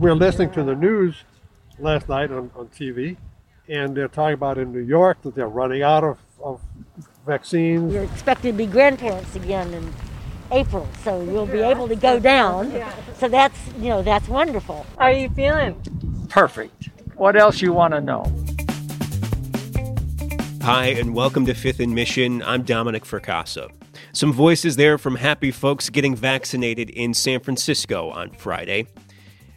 We were listening to the news last night on, on TV, and they're talking about in New York that they're running out of, of vaccines. You're expected to be grandparents again in April, so you'll be able to go down. So that's you know that's wonderful. How are you feeling? Perfect. What else you want to know? Hi, and welcome to Fifth and Mission. I'm Dominic Fracassa. Some voices there from happy folks getting vaccinated in San Francisco on Friday.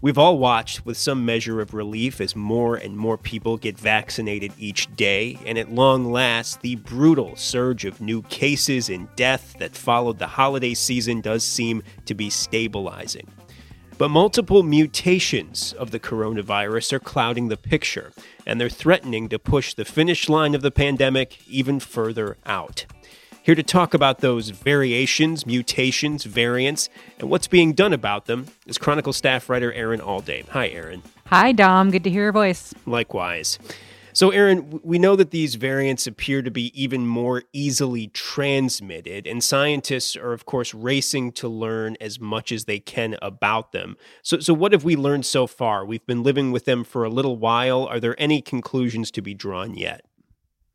We've all watched with some measure of relief as more and more people get vaccinated each day, and at long last, the brutal surge of new cases and death that followed the holiday season does seem to be stabilizing. But multiple mutations of the coronavirus are clouding the picture, and they're threatening to push the finish line of the pandemic even further out. Here to talk about those variations, mutations, variants, and what's being done about them is Chronicle staff writer Erin Allday. Hi, Erin. Hi, Dom. Good to hear your voice. Likewise. So, Erin, we know that these variants appear to be even more easily transmitted, and scientists are, of course, racing to learn as much as they can about them. So, so what have we learned so far? We've been living with them for a little while. Are there any conclusions to be drawn yet?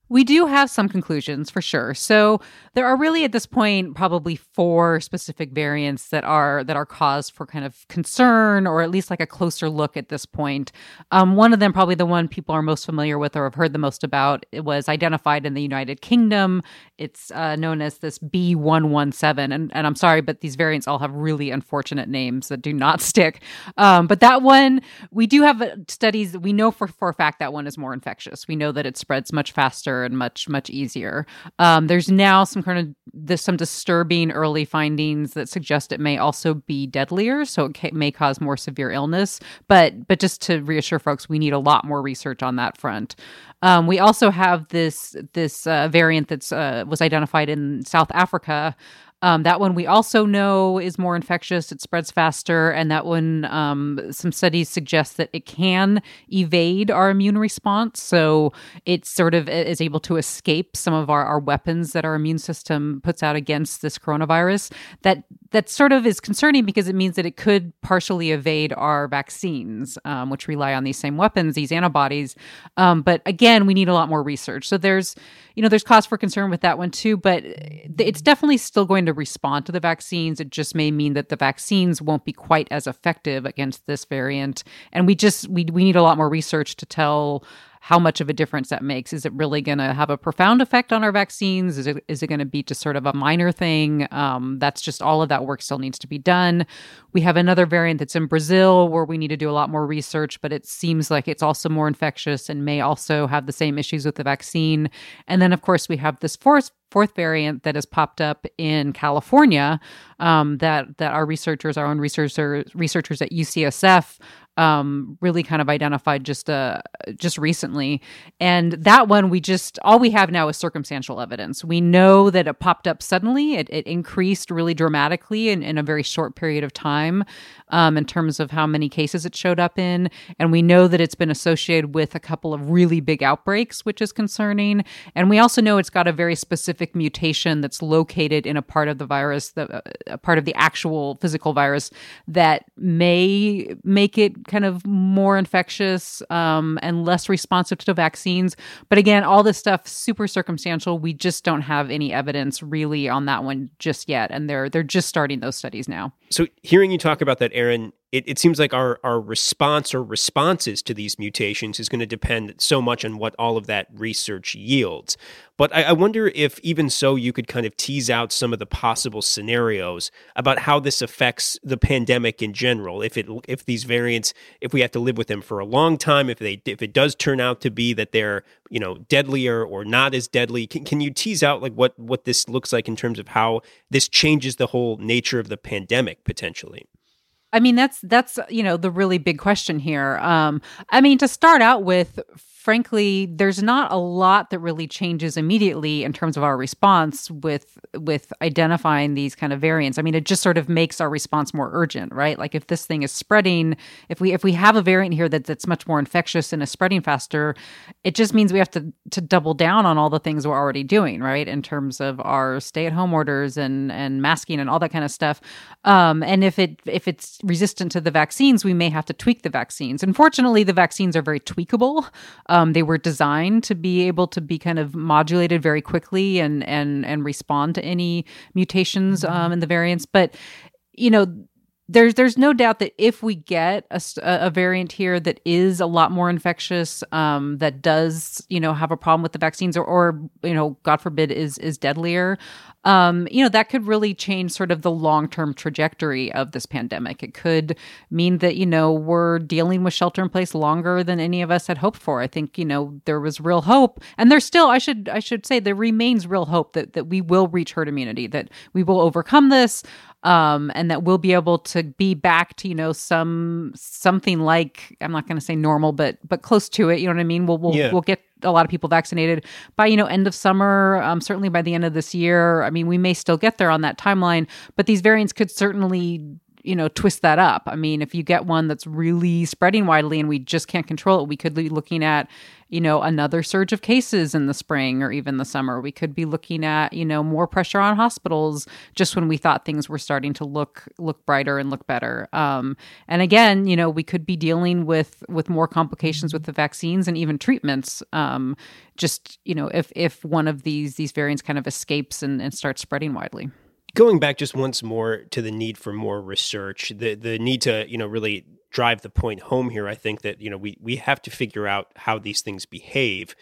We do have some conclusions for sure. So there are really at this point probably four specific variants that are that are cause for kind of concern or at least like a closer look at this point. Um, one of them, probably the one people are most familiar with or have heard the most about, it was identified in the United Kingdom. It's uh, known as this B117, and and I'm sorry, but these variants all have really unfortunate names that do not stick. Um, but that one, we do have uh, studies we know for for a fact that one is more infectious. We know that it spreads much faster and much much easier. Um, there's now some kind of there's some disturbing early findings that suggest it may also be deadlier, so it ca- may cause more severe illness. But but just to reassure folks, we need a lot more research on that front. Um, we also have this this uh, variant that's uh, was identified in South Africa um, that one we also know is more infectious. It spreads faster, and that one, um, some studies suggest that it can evade our immune response. So it sort of is able to escape some of our, our weapons that our immune system puts out against this coronavirus. That that sort of is concerning because it means that it could partially evade our vaccines, um, which rely on these same weapons, these antibodies. Um, but again, we need a lot more research. So there's you know, there's cause for concern with that one too, but it's definitely still going to respond to the vaccines. It just may mean that the vaccines won't be quite as effective against this variant. And we just we we need a lot more research to tell how much of a difference that makes. Is it really going to have a profound effect on our vaccines? Is it is it going to be just sort of a minor thing? Um, that's just all of that work still needs to be done. We have another variant that's in Brazil where we need to do a lot more research, but it seems like it's also more infectious and may also have the same issues with the vaccine. And then, of course, we have this fourth fourth variant that has popped up in California um, that that our researchers, our own researchers, researchers at UCSF um, really kind of identified just uh, just recently. And that one, we just all we have now is circumstantial evidence. We know that it popped up suddenly. It, it increased really dramatically in, in a very short period of time um, in terms of how many cases it showed up in, and we know that it's been associated with a couple of really big outbreaks, which is concerning. And we also know it's got a very specific mutation that's located in a part of the virus, the, a part of the actual physical virus that may make it kind of more infectious um, and less responsive to vaccines. But again, all this stuff super circumstantial. We just don't have any evidence really on that one just yet, and they're they're just starting those studies now. So, hearing you talk about that, Erin, it, it seems like our, our response or responses to these mutations is going to depend so much on what all of that research yields. But I, I, wonder if, even so, you could kind of tease out some of the possible scenarios about how this affects the pandemic in general. If it if these variants, if we have to live with them for a long time, if they if it does turn out to be that they're you know deadlier or not as deadly, can, can you tease out like what what this looks like in terms of how this changes the whole nature of the pandemic potentially? I mean, that's that's you know the really big question here. Um, I mean, to start out with, frankly, there's not a lot that really changes immediately in terms of our response with with identifying these kind of variants. I mean, it just sort of makes our response more urgent, right? Like if this thing is spreading, if we if we have a variant here that, that's much more infectious and is spreading faster, it just means we have to to double down on all the things we're already doing, right? In terms of our stay at home orders and and masking and all that kind of stuff. Um, and if it if it's resistant to the vaccines, we may have to tweak the vaccines. Unfortunately, the vaccines are very tweakable. Um, they were designed to be able to be kind of modulated very quickly and and and respond to any mutations um, in the variants. But you know, there's there's no doubt that if we get a, a variant here that is a lot more infectious, um, that does you know have a problem with the vaccines, or or you know, God forbid, is is deadlier, um, you know, that could really change sort of the long term trajectory of this pandemic. It could mean that, you know, we're dealing with shelter in place longer than any of us had hoped for. I think, you know, there was real hope. And there's still, I should, I should say, there remains real hope that, that we will reach herd immunity, that we will overcome this. Um, and that we'll be able to be back to you know some something like I'm not going to say normal, but but close to it. You know what I mean? We'll we'll, Yeah. we'll get a lot of people vaccinated by you know end of summer um, certainly by the end of this year. I mean we may still get there on that timeline but these variants could certainly you know twist that up. I mean if you get one that's really spreading widely and we just can't control it we could be looking at you know another surge of cases in the spring or even the summer. We could be looking at you know more pressure on hospitals just when we thought things were starting to look look brighter and look better. Um, and again you know we could be dealing with with more complications with the vaccines and even treatments. Um, just you know if if one of these these variants kind of escapes and, and starts spreading widely Going back just once more to the need for more research, the the need to you know really drive the point home here. I think that you know we we have to figure out how these things behave.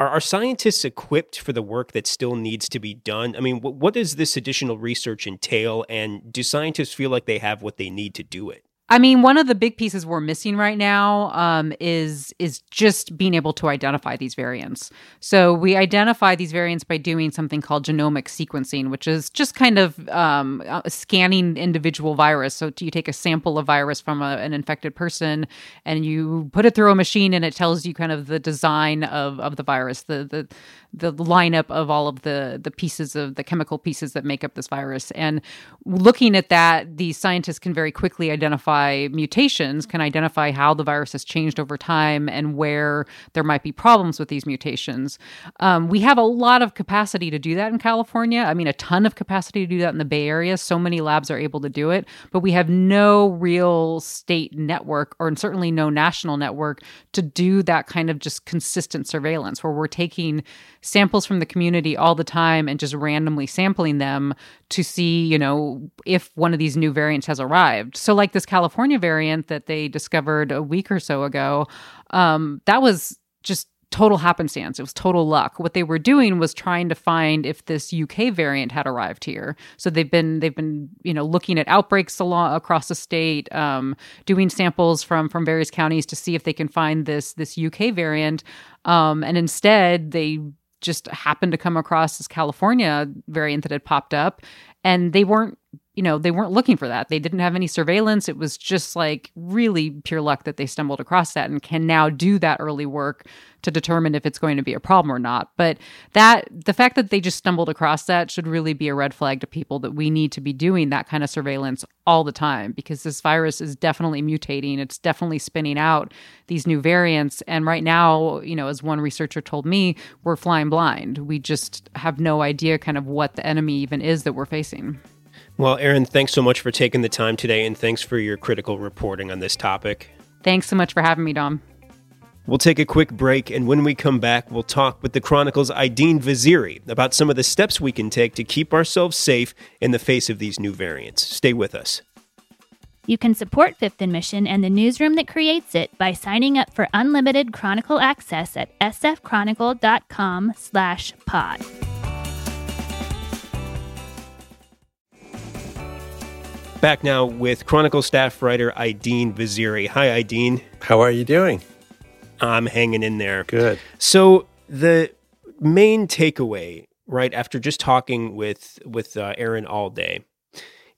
Are, scientists equipped for the work that still needs to be done? I mean, what, what does this additional research entail, and do scientists feel like they have what they need to do it? I mean, one of the big pieces we're missing right now um, is is just being able to identify these variants. So we identify these variants by doing something called genomic sequencing, which is just kind of um, uh, scanning individual virus. So you take a sample of virus from a, an infected person and you put it through a machine, and it tells you kind of the design of, of the virus, the the the lineup of all of the the pieces of the chemical pieces that make up this virus. And looking at that, the scientists can very quickly identify mutations, can identify how the virus has changed over time and where there might be problems with these mutations. Um, we have a lot of capacity to do that in California. I mean, a ton of capacity to do that in the Bay Area. So many labs are able to do it, but we have no real state network or certainly no national network to do that kind of just consistent surveillance where we're taking samples from the community all the time and just randomly sampling them to see, you know, if one of these new variants has arrived. So, like this California variant that they discovered a week or so ago, um, that was just total happenstance. It was total luck. What they were doing was trying to find if this UK variant had arrived here. So they've been they've been you know looking at outbreaks across the state, um, doing samples from from various counties to see if they can find this this UK variant. Um, and instead, they just happened to come across this California variant that had popped up, and they weren't you know they weren't looking for that. They didn't have any surveillance. It was just like really pure luck that they stumbled across that and can now do that early work to determine if it's going to be a problem or not. But that the fact that they just stumbled across that should really be a red flag to people that we need to be doing that kind of surveillance all the time because this virus is definitely mutating. It's definitely spinning out these new variants. And right now you know as one researcher told me we're flying blind. We just have no idea kind of what the enemy even is that we're facing Well, Erin, thanks so much for taking the time today, and thanks for your critical reporting on this topic. Thanks so much for having me, Dom. We'll take a quick break, and when we come back, we'll talk with the Chronicle's Aidin Vaziri about some of the steps we can take to keep ourselves safe in the face of these new variants. Stay with us. You can support Fifth and Mission and the newsroom that creates it by signing up for unlimited Chronicle access at sfchronicle.com slash pod. Back now with Chronicle staff writer Aidin Vaziri. Hi, Aidin. How are you doing? I'm hanging in there. Good. So the main takeaway, right after just talking with with uh, Erin Allday,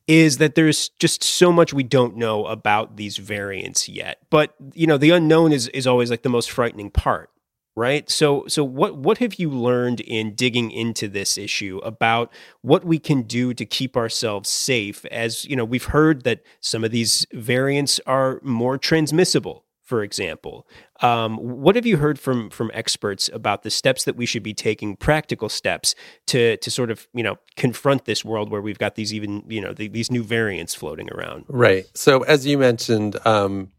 is that there's just so much we don't know about these variants yet. But you know, the unknown is is always like the most frightening part. Right? So so what what have you learned in digging into this issue about what we can do to keep ourselves safe as, you know, we've heard that some of these variants are more transmissible, for example. Um, what have you heard from from experts about the steps that we should be taking, practical steps to to sort of you know confront this world where we've got these even you know the, these new variants floating around? Right. So as you mentioned, um,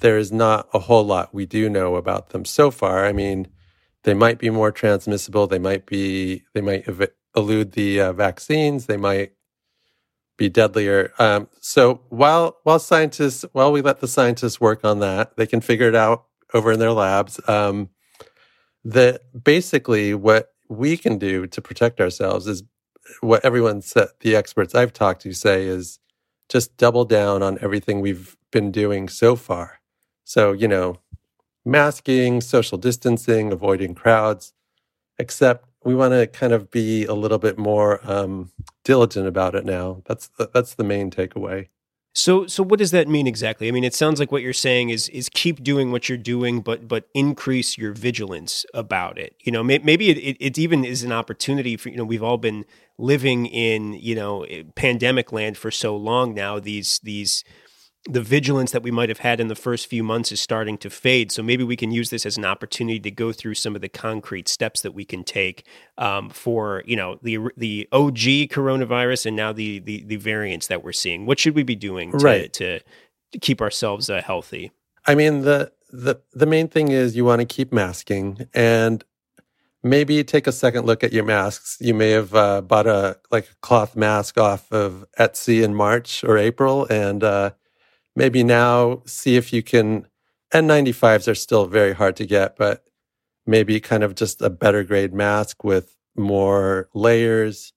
there is not a whole lot we do know about them so far. I mean, they might be more transmissible. They might be. They might ev- elude the uh, vaccines. They might be deadlier. Um, so while while scientists, while we let the scientists work on that, they can figure it out over in their labs. Um, that basically what we can do to protect ourselves is what everyone said. The experts I've talked to say is just double down on everything we've been doing so far. So you know, masking, social distancing, avoiding crowds, except we want to kind of be a little bit more um, diligent about it now. That's the, that's the main takeaway. So so what does that mean exactly? I mean, it sounds like what you're saying is is keep doing what you're doing, but but increase your vigilance about it. You know, may, maybe it, it, it even is an opportunity for you know we've all been living in you know pandemic land for so long now. These these the vigilance that we might have had in the first few months is starting to fade. So maybe we can use this as an opportunity to go through some of the concrete steps that we can take um, for you know the the OG coronavirus and now the, the the variants that we're seeing. What should we be doing to, Right. to, to keep ourselves uh, healthy? I mean the the the main thing is you want to keep masking and maybe take a second look at your masks. You may have uh, bought a like a cloth mask off of Etsy in March or April, and uh, maybe now see if you can. N95s are still very hard to get, but maybe kind of just a better grade mask with more layers.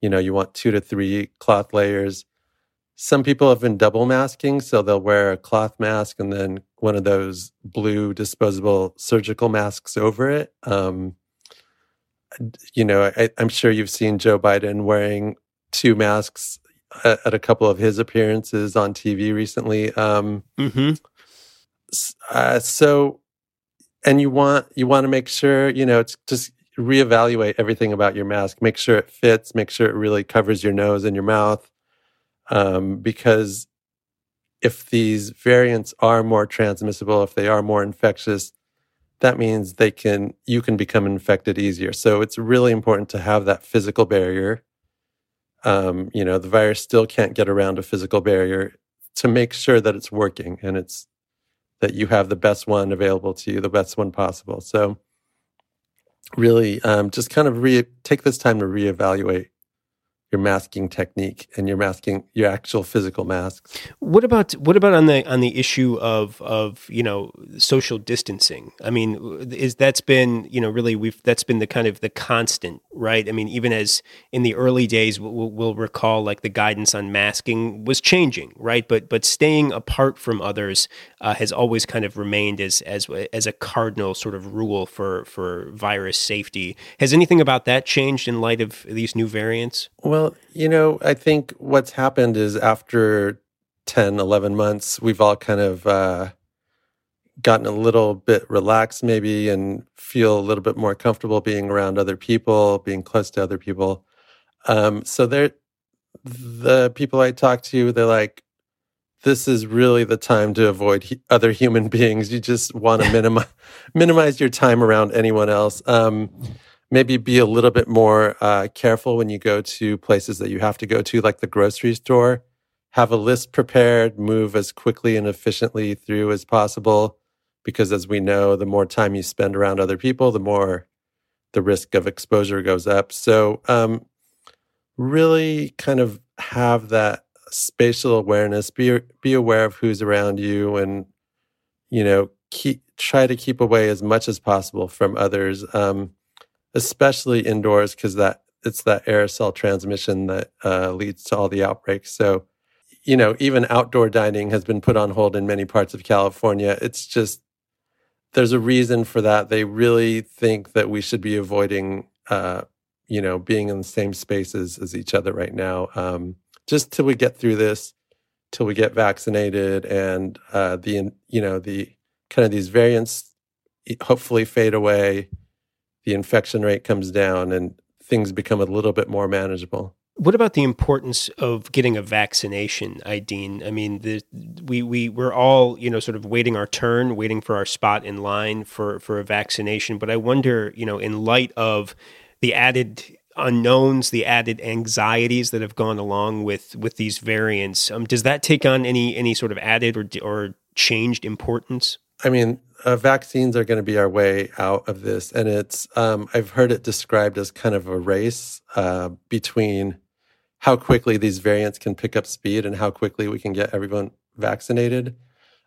You know, you want two to three cloth layers. Some people have been double masking, so they'll wear a cloth mask and then one of those blue disposable surgical masks over it. Um, you know, I, I'm sure you've seen Joe Biden wearing two masks at, at a couple of his appearances on TV recently. Um, Mm-hmm. uh, so, and you want you want to make sure you know it's just reevaluate everything about your mask. Make sure it fits. Make sure it really covers your nose and your mouth, um, because if these variants are more transmissible, if they are more infectious, that means they can you can become infected easier. So it's really important to have that physical barrier. Um, you know, the virus still can't get around a physical barrier to make sure that it's working and it's that you have the best one available to you, the best one possible. So, really, um, just kind of re- take this time to reevaluate your masking technique and your masking your actual physical masks. What about what about on the on the issue of of you know social distancing? I mean, is that's been you know really we've that's been the kind of the constant, right? I mean, even as in the early days, we'll, we'll recall like the guidance on masking was changing, right? But but staying apart from others uh, has always kind of remained as as as a cardinal sort of rule for for virus safety. Has anything about that changed in light of these new variants? Well, you know, I think what's happened is after 10, 11 months, we've all kind of uh, gotten a little bit relaxed, maybe, and feel a little bit more comfortable being around other people, being close to other people. Um, so they're the people I talk to, they're like, this is really the time to avoid hu- other human beings. You just want to minimize minimize your time around anyone else. Um, maybe be a little bit more uh, careful when you go to places that you have to go to, like the grocery store. Have a list prepared, move as quickly and efficiently through as possible, because as we know, the more time you spend around other people, the more the risk of exposure goes up. So, um, really kind of have that spatial awareness, be be aware of who's around you, and you know, keep try to keep away as much as possible from others. Um, especially indoors because that it's that aerosol transmission that uh, leads to all the outbreaks. So, you know, even outdoor dining has been put on hold in many parts of California. It's just there's a reason for that. They really think that we should be avoiding, uh, you know, being in the same spaces as each other right now, um, just till we get through this, till we get vaccinated, and uh, the you know the kind of these variants hopefully fade away, the infection rate comes down, and things become a little bit more manageable. What about the importance of getting a vaccination, Aidin? I mean, the, we we we're all you know sort of waiting our turn, waiting for our spot in line for for a vaccination. But I wonder, you know, in light of the added unknowns, the added anxieties that have gone along with with these variants, um, does that take on any any sort of added or or changed importance? I mean, uh, vaccines are going to be our way out of this, and it's um, I've heard it described as kind of a race uh, between how quickly these variants can pick up speed and how quickly we can get everyone vaccinated.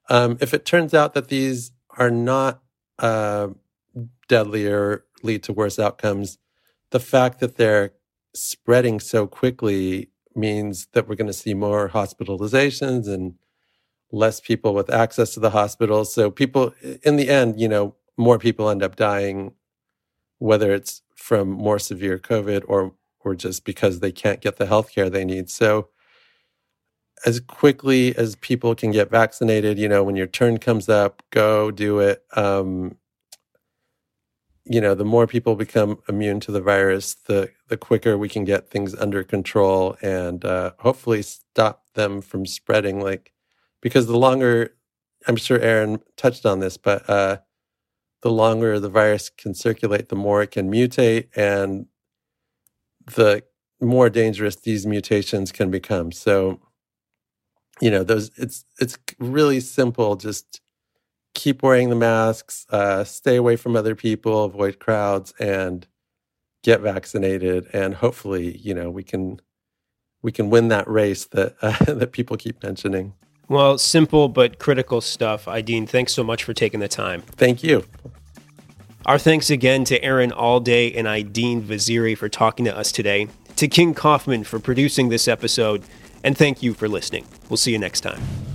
Um, if it turns out that these are not uh, deadly lead to worse outcomes, the fact that they're spreading so quickly means that we're going to see more hospitalizations and less people with access to the hospitals. So people, in the end, you know, more people end up dying, whether it's from more severe COVID or or just because they can't get the health care they need. So as quickly as people can get vaccinated, you know, when your turn comes up, go do it. Um, you know, the more people become immune to the virus, the the quicker we can get things under control and uh, hopefully stop them from spreading. Like, because the longer, I'm sure Erin touched on this, but uh, the longer the virus can circulate, the more it can mutate, and the more dangerous these mutations can become. So, you know, those it's it's really simple. Just keep wearing the masks, uh, stay away from other people, avoid crowds, and get vaccinated. And hopefully, you know, we can we can win that race that uh, that people keep mentioning. Well, simple but critical stuff. Aidin, thanks so much for taking the time. Thank you. Our thanks again to Erin Allday and Aidin Vaziri for talking to us today, to King Kaufman for producing this episode, and thank you for listening. We'll see you next time.